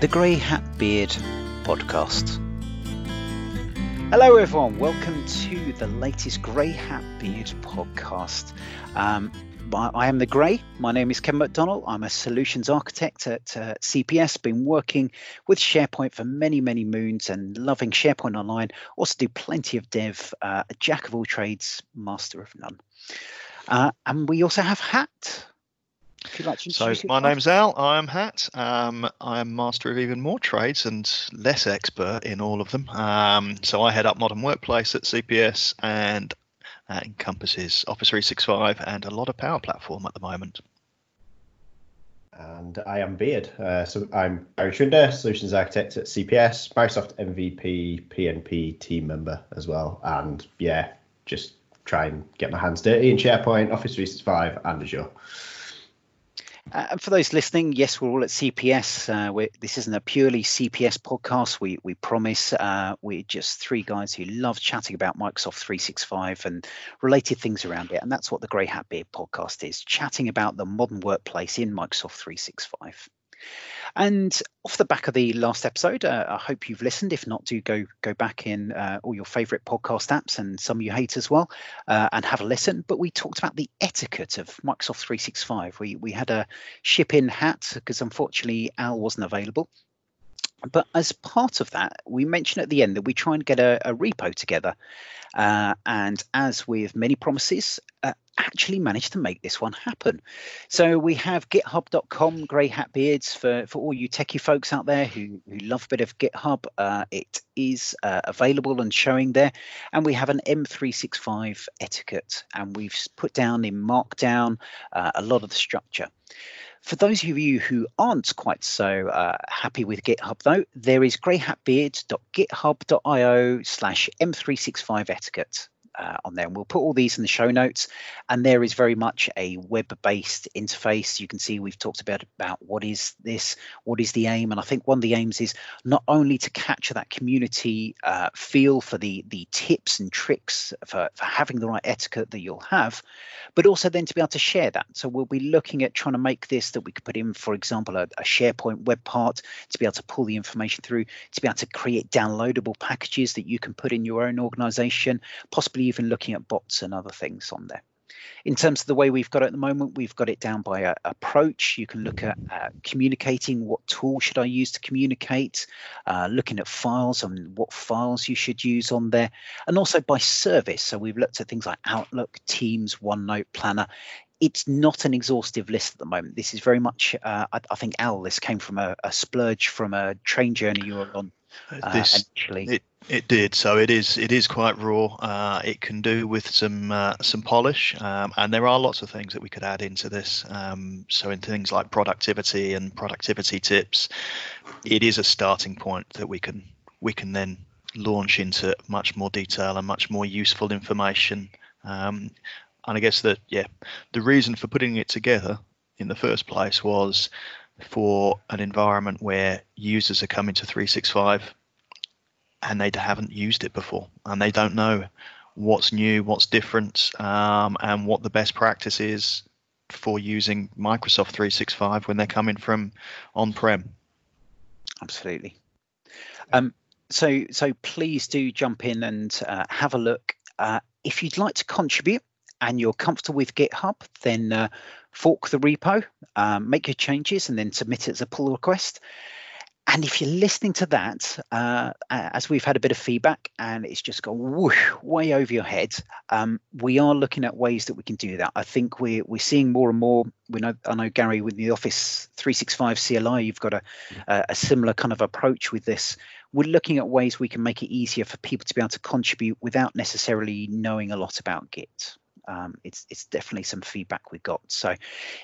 the Grey Hat Beard podcast. Hello, everyone. Welcome to the latest Grey Hat Beard podcast. Um, I am the Grey. My name is Ken McDonald. I'm a solutions architect at uh, CPS. Been working with SharePoint for many, many moons and loving SharePoint Online. Also do plenty of dev. Uh, a jack of all trades, master of none. Uh, and we also have Hat. If you'd like to so my name's Al. I am Hat. Um, I am master of even more trades and less expert in all of them. Um, so I head up modern workplace at CPS, and that encompasses Office 365 and a lot of Power Platform at the moment. And I am Beard. Uh, so I'm Garry Trinder, solutions architect at CPS, Microsoft MVP PNP team member as well. And yeah, just try and get my hands dirty in SharePoint, Office 365, and Azure. Uh, and for those listening, yes, we're all at CPS. Uh, this isn't a purely CPS podcast. We we promise uh, we're just three guys who love chatting about Microsoft 365 and related things around it. And that's what the Grey Hat Beard podcast is: chatting about the modern workplace in Microsoft 365. And off the back of the last episode, uh, I hope you've listened. If not, do go go back in uh, all your favourite podcast apps and some you hate as well, uh, and have a listen. But we talked about the etiquette of Microsoft 365. We we had a ship in hat because unfortunately Al wasn't available. But as part of that, we mentioned at the end that we try and get a, a repo together. Uh, and as with many promises, uh, actually managed to make this one happen. So we have github.com, grey hat beards for, for all you techie folks out there who, who love a bit of GitHub. Uh, it is uh, available and showing there. And we have an M365 etiquette, and we've put down in Markdown uh, a lot of the structure. For those of you who aren't quite so uh, happy with GitHub, though, there is greyhatbeard.github.io slash m365 etiquette uh, on there. And we'll put all these in the show notes. And there is very much a web-based interface. You can see we've talked about about what is this, what is the aim, and I think one of the aims is not only to capture that community uh, feel for the the tips and tricks for, for having the right etiquette that you'll have, but also then to be able to share that. So we'll be looking at trying to make this that we could put in, for example, a, a SharePoint web part to be able to pull the information through, to be able to create downloadable packages that you can put in your own organization, possibly even looking at bots and other things on there. In terms of the way we've got it at the moment, we've got it down by a, approach. You can look at uh, communicating. What tool should I use to communicate? Uh, looking at files and what files you should use on there, and also by service. So we've looked at things like Outlook, Teams, OneNote, Planner it's not an exhaustive list at the moment. This is very much, uh, I, I, think, Al, this came from a, a, splurge from a train journey you were on uh, this, It, it did. So it is it is quite raw. Uh, it can do with some uh, some polish, um, and there are lots of things that we could add into this. Um, so in things like productivity and productivity tips, it is a starting point that we can we can then launch into much more detail and much more useful information. Um, and I guess that yeah, the reason for putting it together in the first place was for an environment where users are coming to 365 and they haven't used it before and they don't know what's new, what's different, um, and what the best practice is for using Microsoft 365 when they're coming from on-prem. Absolutely. Um, so, so please do jump in and uh, have a look. Uh, if you'd like to contribute, and you're comfortable with GitHub, then uh, fork the repo, um, make your changes, and then submit it as a pull request. And if you're listening to that, uh, as we've had a bit of feedback and it's just gone whoosh, way over your head, um, we are looking at ways that we can do that. I think we're we're seeing more and more. We know, I know Gary with the Office 365 CLI, you've got a, a, a similar kind of approach with this. We're looking at ways we can make it easier for people to be able to contribute without necessarily knowing a lot about Git um, it's it's definitely some feedback we've got. So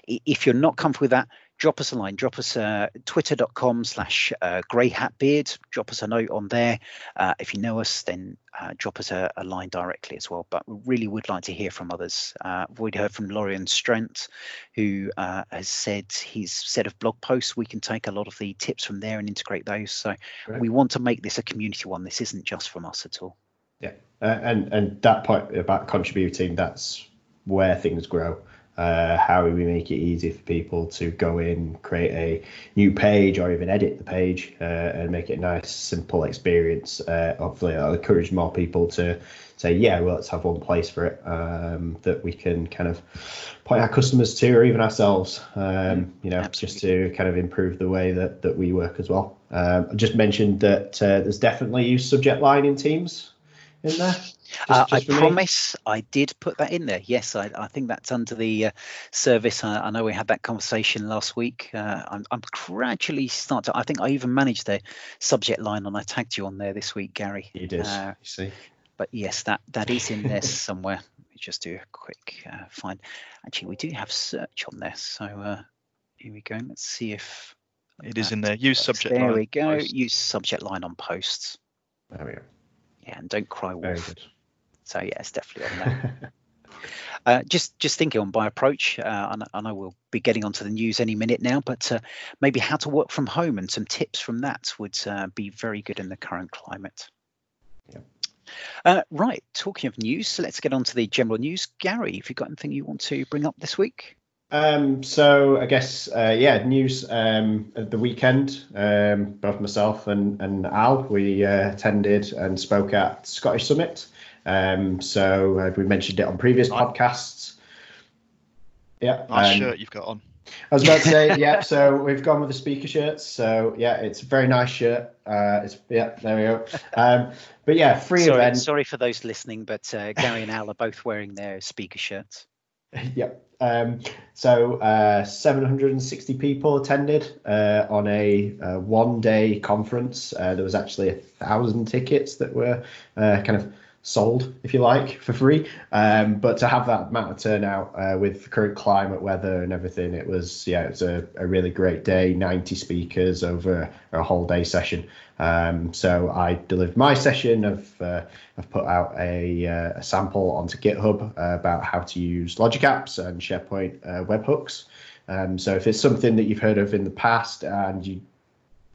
if you're not comfortable with that, drop us a line. Drop us uh, twitter.com slash uh, greyhatbeard. Drop us a note on there. Uh, if you know us, then uh, drop us a, a, line directly as well. But we really would like to hear from others. Uh, we've heard from Loryan Strant, who uh, has said his set of blog posts. We can take a lot of the tips from there and integrate those. So right. we want to make this a community one. This isn't just from us at all. Yeah, uh, and and that point about contributing, that's where things grow. Uh, how we make it easy for people to go in, create a new page, or even edit the page uh, and make it a nice, simple experience. Uh, hopefully, I'll encourage more people to say, yeah, well, let's have one place for it um, that we can kind of point our customers to, or even ourselves. Um, you know, Absolutely. just to kind of improve the way that that we work as well. Um, I just mentioned that uh, there's definitely use subject line in Teams in there. Just, uh, just I promise me. I did put that in there. Yes, I, I think that's under the uh, service. I, I, know we had that conversation last week. Uh, I'm, I'm, gradually starting. I think I even managed the subject line and I tagged you on there this week, Gary. You did. Uh, you see. But yes, that that is in there somewhere. Let me just do a quick uh, find. Actually, we do have search on there. So uh, here we go. Let's see if it is in there. Use subject there line. There we go. Posts. Use subject line on posts. There we go. Yeah, and don't cry wolf. So yeah, it's definitely on there. uh, just just thinking on by approach, uh, I, know, I, we'll be getting onto the news any minute now, but uh, maybe how to work from home and some tips from that would uh, be very good in the current climate. Yeah. Uh, right, talking of news, so let's get on to the general news. Gary, have you got anything you want to bring up this week? Um, so I guess uh, yeah, news um, at the weekend. Um, both myself and and Al we uh, attended and spoke at Scottish Summit. Um, so uh, we mentioned it on previous podcasts. Yeah, nice um, shirt you've got on. I was about to say yeah. So we've gone with the speaker shirts. So yeah, it's a very nice shirt. Uh, it's yeah, there we go. Um, but yeah, free sorry, event. Sorry for those listening, but uh, Gary and Al are both wearing their speaker shirts. yep. Um, so uh, 760 people attended uh, on a, a one-day conference. Uh, there was actually a thousand tickets that were uh, kind of sold, if you like, for free. Um, but to have that amount of turnout uh, with the current climate, weather, and everything, it was yeah, it was a, a really great day. Ninety speakers over a whole day session. Um, so I delivered my session. I've uh, I've put out a, uh, a sample onto GitHub uh, about how to use Logic Apps and SharePoint uh, webhooks. Um, so if it's something that you've heard of in the past and you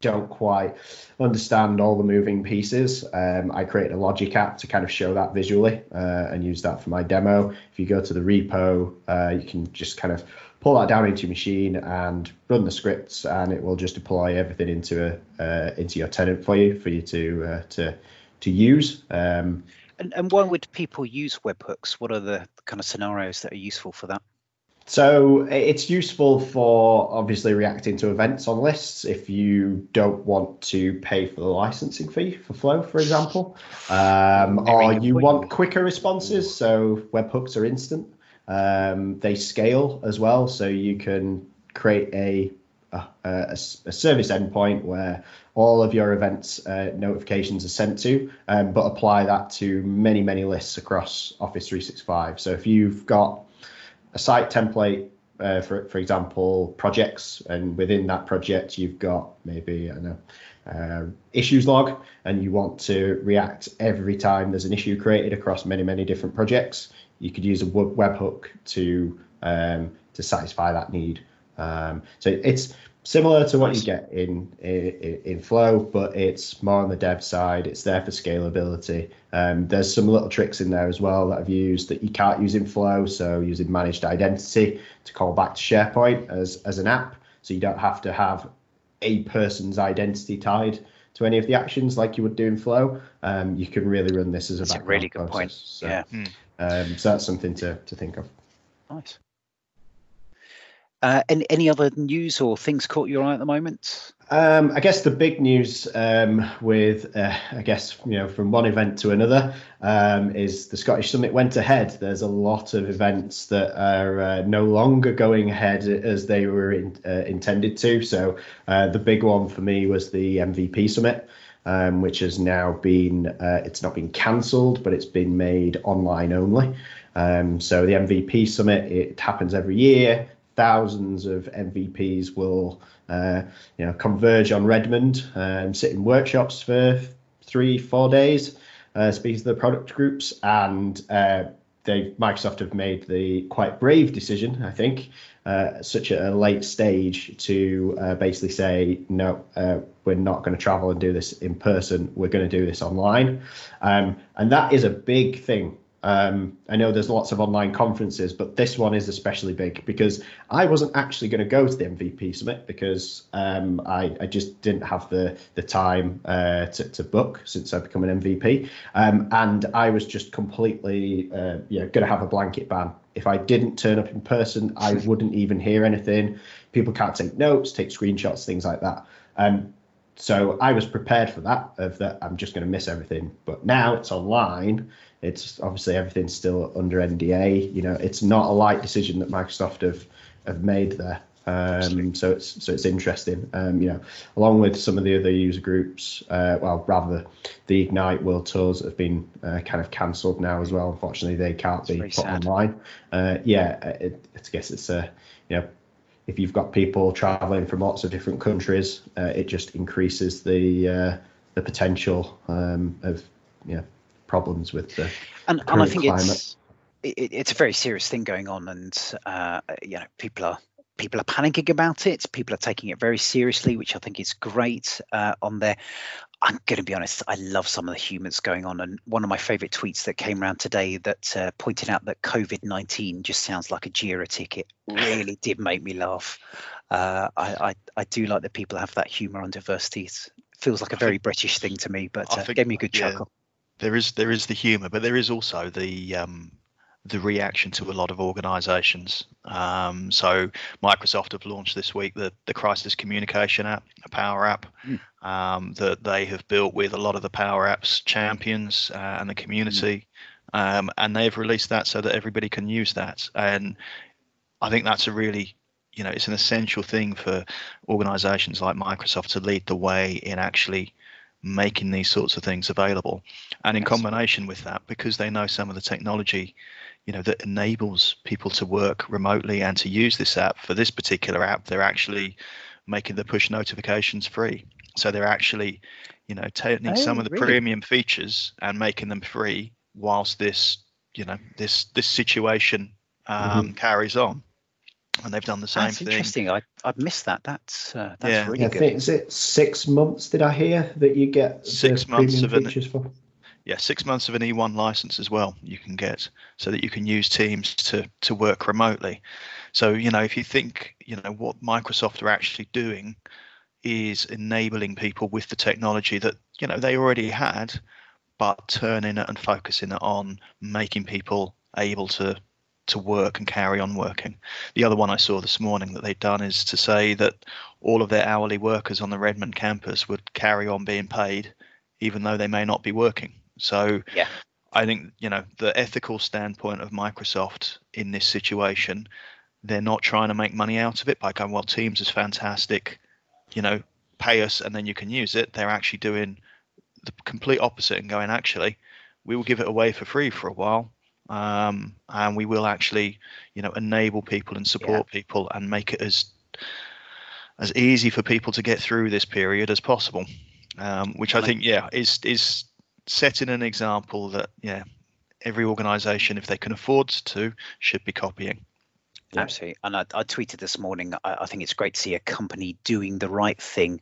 don't quite understand all the moving pieces, um, I created a Logic app to kind of show that visually uh, and use that for my demo. If you go to the repo, uh, you can just kind of pull that down into your machine and run the scripts, and it will just deploy everything into a uh, into your tenant for you for you to uh, to to use. Um, and, and why would people use webhooks? What are the kind of scenarios that are useful for that? So it's useful for obviously reacting to events on lists if you don't want to pay for the licensing fee for Flow, for example, um, or you want quicker responses. So webhooks are instant. Um, they scale as well, so you can create a a, a, a, service endpoint where all of your events uh, notifications are sent to, um, but apply that to many, many lists across Office 365. So if you've got a site template, uh, for for example, projects, and within that project you've got maybe I don't know uh, issues log, and you want to react every time there's an issue created across many many different projects. You could use a webhook to um, to satisfy that need. Um, so it's similar to what you get in, in, in Flow, but it's more on the dev side. It's there for scalability. Um, there's some little tricks in there as well that I've used that you can't use in Flow. So using managed identity to call back to SharePoint as as an app, so you don't have to have a person's identity tied to any of the actions like you would do in Flow. Um, you can really run this as a, that's a really good process. point. So, yeah. Um, so that's something to to think of. Nice. Uh, any, any other news or things caught your eye at the moment? Um, I guess the big news um, with, uh, I guess, you know, from one event to another um, is the Scottish Summit went ahead. There's a lot of events that are uh, no longer going ahead as they were in, uh, intended to. So uh, the big one for me was the MVP Summit. Um, which has now been, uh, it's not been cancelled, but it's been made online only. Um, so the MVP Summit, it happens every year thousands of MVPs will uh, you know converge on Redmond and sit in workshops for three four days, uh, speak to the product groups, and uh, they Microsoft have made the quite brave decision, I think, uh, such a late stage to uh, basically say no, uh, we're not going to travel and do this in person. We're going to do this online, um, and that is a big thing Um, I know there's lots of online conferences, but this one is especially big because I wasn't actually going to go to the MVP summit because um, I, I, just didn't have the the time uh, to, to book since I've become an MVP, um, and I was just completely uh, you know going to have a blanket ban. If I didn't turn up in person, I wouldn't even hear anything. People can't take notes, take screenshots, things like that. Um, so I was prepared for that. Of that, I'm just going to miss everything. But now it's online it's obviously everything's still under NDA. You know, it's not a light decision that Microsoft have have made there. Um, so it's so it's interesting. Um, you know, along with some of the other user groups, uh, well, rather the Ignite World Tours have been uh, kind of cancelled now as well. Unfortunately, they can't be put sad. online. Uh, yeah, it, I guess it's a you know if you've got people traveling from lots of different countries, uh, it just increases the uh, the potential um, of you know problems with the and, and I think climate. it's it, it's a very serious thing going on, and uh, you know people are people are panicking about it. People are taking it very seriously, which I think is great uh, on there. I'm going to be honest, I love some of the humours going on. And one of my favourite tweets that came around today that uh, pointed out that COVID 19 just sounds like a Jira ticket really did make me laugh. Uh, I, I, I, do like that people have that humour on diversity. It feels like a very British thing to me, but uh, think, gave me a good yeah, chuckle there is there is the humour, but there is also the um, the reaction to a lot of organisations. Um, so Microsoft have launched this week the the Crisis Communication app, a Power App mm. um, that they have built with a lot of the Power Apps champions uh, and the community, mm. and they've released that so that everybody can use that. And I think that's a really you know it's an essential thing for organizations like microsoft to lead the way in actually making these sorts of things available. And in combination with that, because they know some of the technology, you know, that enables people to work remotely and to use this app for this particular app, they're actually making the push notifications free. So they're actually, you know, taking oh, some of the really? premium features and making them free whilst this, you know, this this situation um, mm-hmm. carries on and they've done the same that's thing. Interesting. I I missed that. That's uh, that's yeah. really yeah, good. Is it six months? Did I hear that you get six months of an for? Yeah six months of an E1 license as well. You can get so that you can use Teams to to work remotely. So you know if you think you know what Microsoft are actually doing is enabling people with the technology that you know they already had, but turning it and focusing it on making people able to to work and carry on working. The other one I saw this morning that they'd done is to say that all of their hourly workers on the Redmond campus would carry on being paid, even though they may not be working. So yeah. I think you know the ethical standpoint of Microsoft in this situation, they're not trying to make money out of it by going, well, Teams is fantastic, you know, pay us and then you can use it. They're actually doing the complete opposite and going, actually, we will give it away for free for a while um, and we will actually, you know, enable people and support yeah. people and make it as as easy for people to get through this period as possible. Um, which I think, yeah, is is setting an example that yeah, every organisation, if they can afford to, should be copying. Yeah. Absolutely. And I, I, tweeted this morning. I, I, think it's great to see a company doing the right thing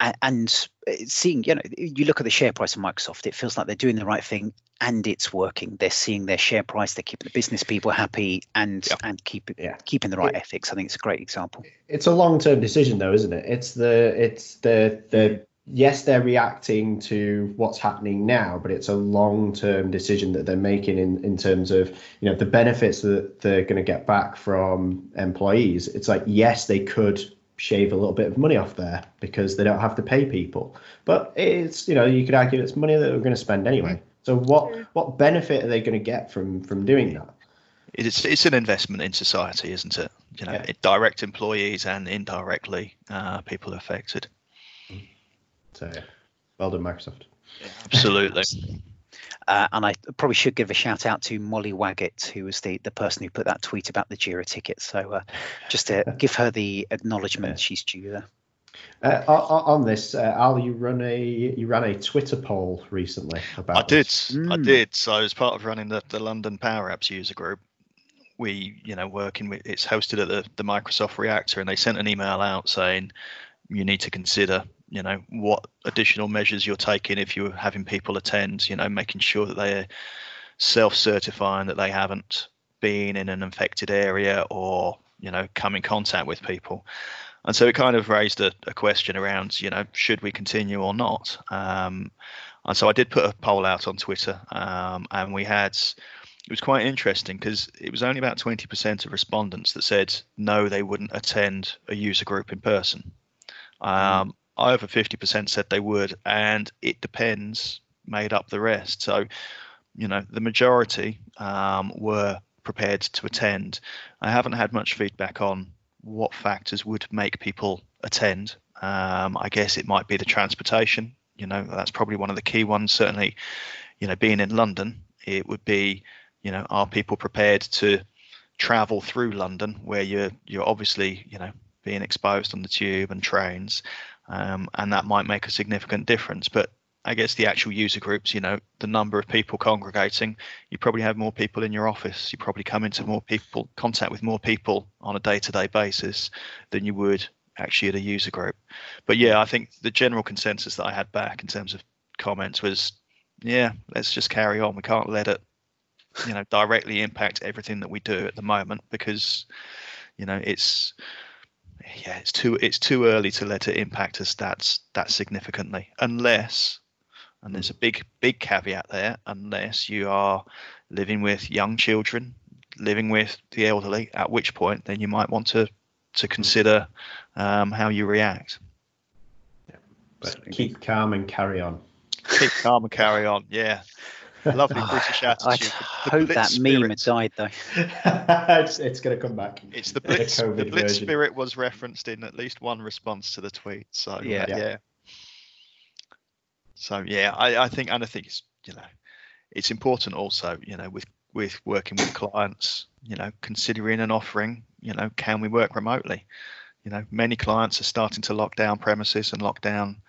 and, and seeing, you know, you look at the share price of Microsoft, it feels like they're doing the right thing and it's working. They're seeing their share price, they're keeping the business people happy and yeah. and keep yeah. keeping the right it, ethics. I think it's a great example. It's a long term decision though, isn't it? It's the it's the the mm. Yes, they're reacting to what's happening now, but it's a long-term decision that they're making in, in terms of you know the benefits that they're going to get back from employees. It's like yes, they could shave a little bit of money off there because they don't have to pay people, but it's you know you could argue it's money that they're going to spend anyway. So what what benefit are they going to get from from doing that? It's it's an investment in society, isn't it? You know, yeah. direct employees and indirectly uh, people affected. So, yeah. well done, Microsoft. Yeah, absolutely. Uh, and I probably should give a shout out to Molly Waggett, who was the, the person who put that tweet about the Jira ticket. So uh, just to give her the acknowledgement she's due there. Uh, on this, uh, Al, you run a you ran a Twitter poll recently about. I did, mm. I did. So as part of running the, the London Power Apps user group, we you know working with it's hosted at the, the Microsoft Reactor, and they sent an email out saying you need to consider you know what additional measures you're taking if you're having people attend you know making sure that they're self-certifying that they haven't been in an infected area or you know come in contact with people. And so it kind of raised a, a question around you know should we continue or not? Um, and so i did put a poll out on twitter um, and we had it was quite interesting because it was only about 20% of respondents that said no they wouldn't attend a user group in person um, over 50% said they would and it depends made up the rest so you know the majority um, were prepared to attend. I haven't had much feedback on what factors would make people attend. Um, I guess it might be the transportation. You know, that's probably one of the key ones. Certainly, you know, being in London, it would be, you know, are people prepared to travel through London, where you're you're obviously, you know, being exposed on the tube and trains, um, and that might make a significant difference. But I guess the actual user groups, you know, the number of people congregating, you probably have more people in your office. You probably come into more people, contact with more people on a day to day basis than you would actually at a user group. But yeah, I think the general consensus that I had back in terms of comments was, yeah, let's just carry on. We can't let it, you know, directly impact everything that we do at the moment because, you know, it's, yeah, it's too it's too early to let it impact us that that significantly, unless and there's a big, big caveat there, unless you are living with young children, living with the elderly, at which point then you might want to to consider um, how you react. Yeah. But keep calm and carry on. Keep calm and carry on. Yeah. Lovely oh, British attitude. I hope that spirit. meme had died though. it's, it's going to come back. It's the blitz. The, the blitz version. spirit was referenced in at least one response to the tweet. So yeah, yeah. yeah. So yeah, I, I think and I think it's you know it's important also you know with with working with clients you know considering and offering you know can we work remotely you know many clients are starting to lock down premises and lock down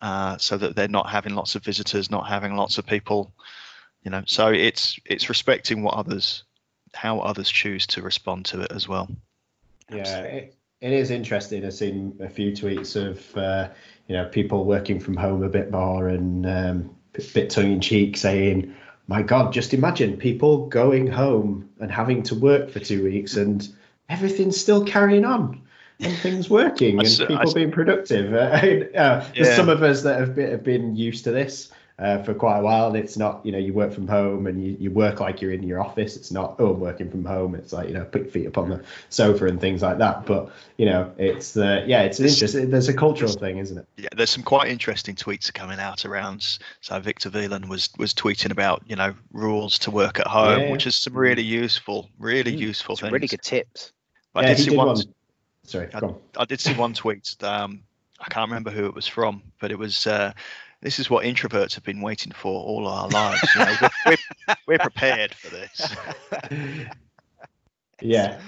uh, so that they're not having lots of visitors not having lots of people you know. So it's it's respecting what others how others choose to respond to it as well. Yeah it, it is interesting. I've seen a few tweets of uh, you know people working from home a bit more and um, a bit tongue in cheek saying, "My God, just imagine people going home and having to work for two weeks and everything's still carrying on." And things working and people being productive. Uh, uh, yeah. There's some of us that have been, have been used to this uh, for quite a while. And it's not, you know, you work from home and you, you work like you're in your office. It's not, oh, I'm working from home. It's like, you know, put your feet up on the sofa and things like that. But, you know, it's the, yeah, it's an interesting, there's a cultural thing, isn't it? Yeah, there's some quite interesting tweets coming out around. So Wictor Wilén was, was tweeting about, you know, rules to work at home, yeah. which is some really useful, really mm, useful things. Really good tips. But yeah, I did see did one, one. Sorry, I, I, did see one tweet. Um, I can't remember who it was from, but it was uh, this is what introverts have been waiting for all our lives. You know, we're, we're, we're, prepared for this. yeah,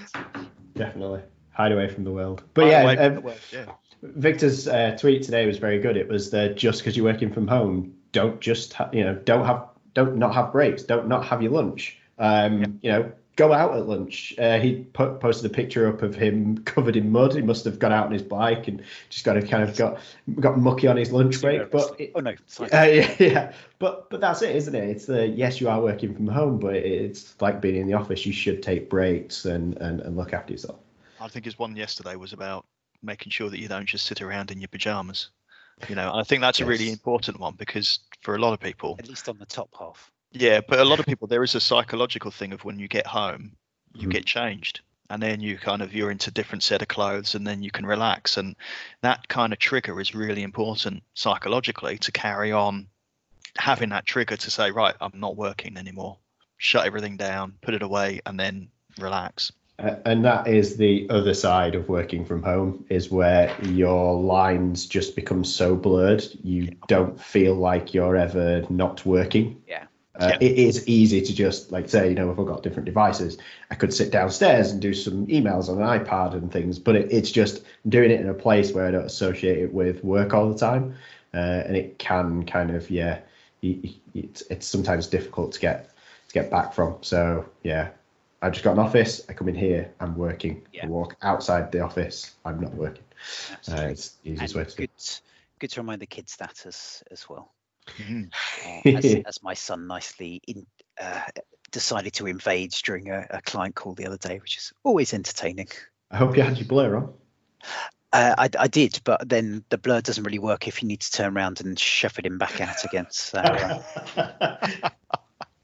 definitely hide away from the world. But yeah, um, world, yeah, Wictor's uh, tweet today was very good. It was the just because you're working from home, don't just ha- you know don't have don't not have breaks, don't not have your lunch. Um, yeah. You know, go out at lunch. Uh, he put, posted a picture up of him covered in mud. He must have got out on his bike and just got kind of got got mucky on his lunch break. But it, oh no, uh, yeah, yeah, but but that's it, isn't it? It's the yes, you are working from home, but it's like being in the office. You should take breaks and and, and look after yourself. I think his one yesterday was about making sure that you don't just sit around in your pajamas. You know, I think that's yes. a really important one because for a lot of people, at least on the top half, yeah, but a lot of people there is a psychological thing of when you get home, you mm. get changed and then you kind of you're into different set of clothes and then you can relax and that kind of trigger is really important psychologically to carry on having that trigger to say right i'm not working anymore shut everything down put it away and then relax and that is the other side of working from home is where your lines just become so blurred you yeah. don't feel like you're ever not working yeah uh, yeah. It is easy to just like say, you know, if I've got different devices, I could sit downstairs and do some emails on an iPad and things. But it, it's just doing it in a place where I don't associate it with work all the time, uh, and it can kind of yeah, it's it's sometimes difficult to get to get back from. So yeah, I've just got an office. I come in here. I'm working. Yeah. I walk outside the office. I'm not working. Uh, it's the easiest and way to good, good to remind the kid status as well. Mm-hmm. as, as, my son nicely in, uh, decided to invade during a, a, client call the other day, which is always entertaining. I hope you had your blur on. Uh, I, I, did, but then the blur doesn't really work if you need to turn around and shuffle him back out again. So, uh,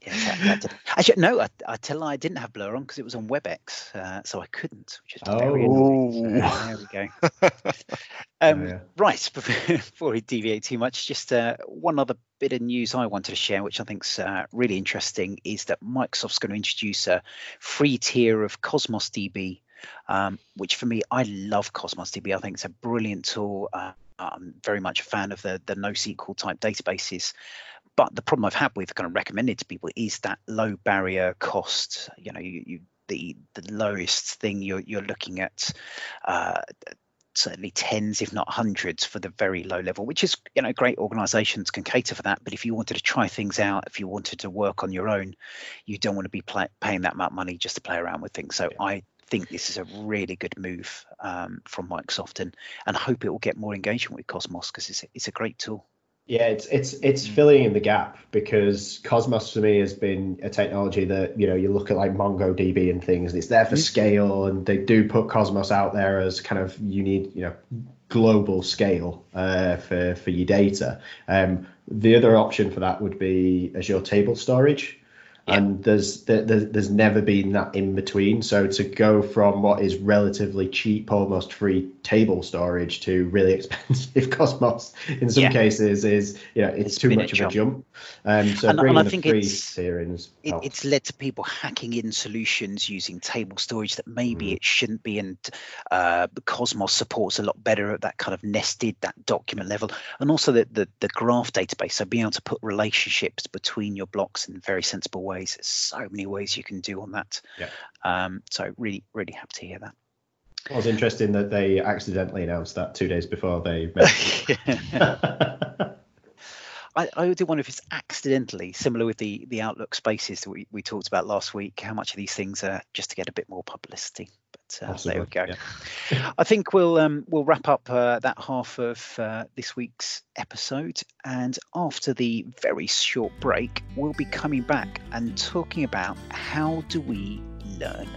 yeah, Actually, no, I, I tell I didn't have blur on because it was on WebEx, uh, so I couldn't, which is oh. very annoying. there we go. um, oh, yeah. Right, before we deviate too much, just uh, one other bit of news I wanted to share, which I think is uh, really interesting, is that Microsoft's going to introduce a free tier of Cosmos DB um, which for me, I love Cosmos DB. I think it's a brilliant tool. Uh, I'm very much a fan of the the NoSQL type databases. But the problem I've had with kind of recommended to people is that low barrier cost. You know, you, you the the lowest thing you're you're looking at. Uh, certainly tens if not hundreds for the very low level which is you know great organizations can cater for that but if you wanted to try things out if you wanted to work on your own you don't want to be play, paying that much money just to play around with things so yeah. i think this is a really good move um, from Microsoft and and hope it will get more engagement with Cosmos because it's it's a great tool. Yeah, it's it's it's mm. filling in the gap because Cosmos for me has been a technology that you know you look at like MongoDB and things. And it's there for mm. scale, and they do put Cosmos out there as kind of you need you know global scale uh, for for your data. Um, the other option for that would be Azure Table Storage and there's there, there's never been that in between. So to go from what is relatively cheap, almost free table storage to really expensive Cosmos in some yeah. cases is you know it's, it's too much a of a jump. Um, so and, bringing and I think the free it's, it, it's led to people hacking in solutions using table storage that maybe mm. it shouldn't be, and uh, Cosmos supports a lot better at that kind of nested that document level, and also the, the the graph database. So being able to put relationships between your blocks in a very sensible ways ways. There's so many ways you can do on that. Yeah. Um, so really, really happy to hear that. Well, it's interesting that they accidentally announced that two days before they met. I, I do wonder if it's accidentally similar with the the Outlook Spaces that we, we talked about last week. How much of these things are just to get a bit more publicity? Uh, there we go. Yeah. I think we'll um, we'll wrap up uh, that half of uh, this week's episode, and after the very short break, we'll be coming back and talking about how do we learn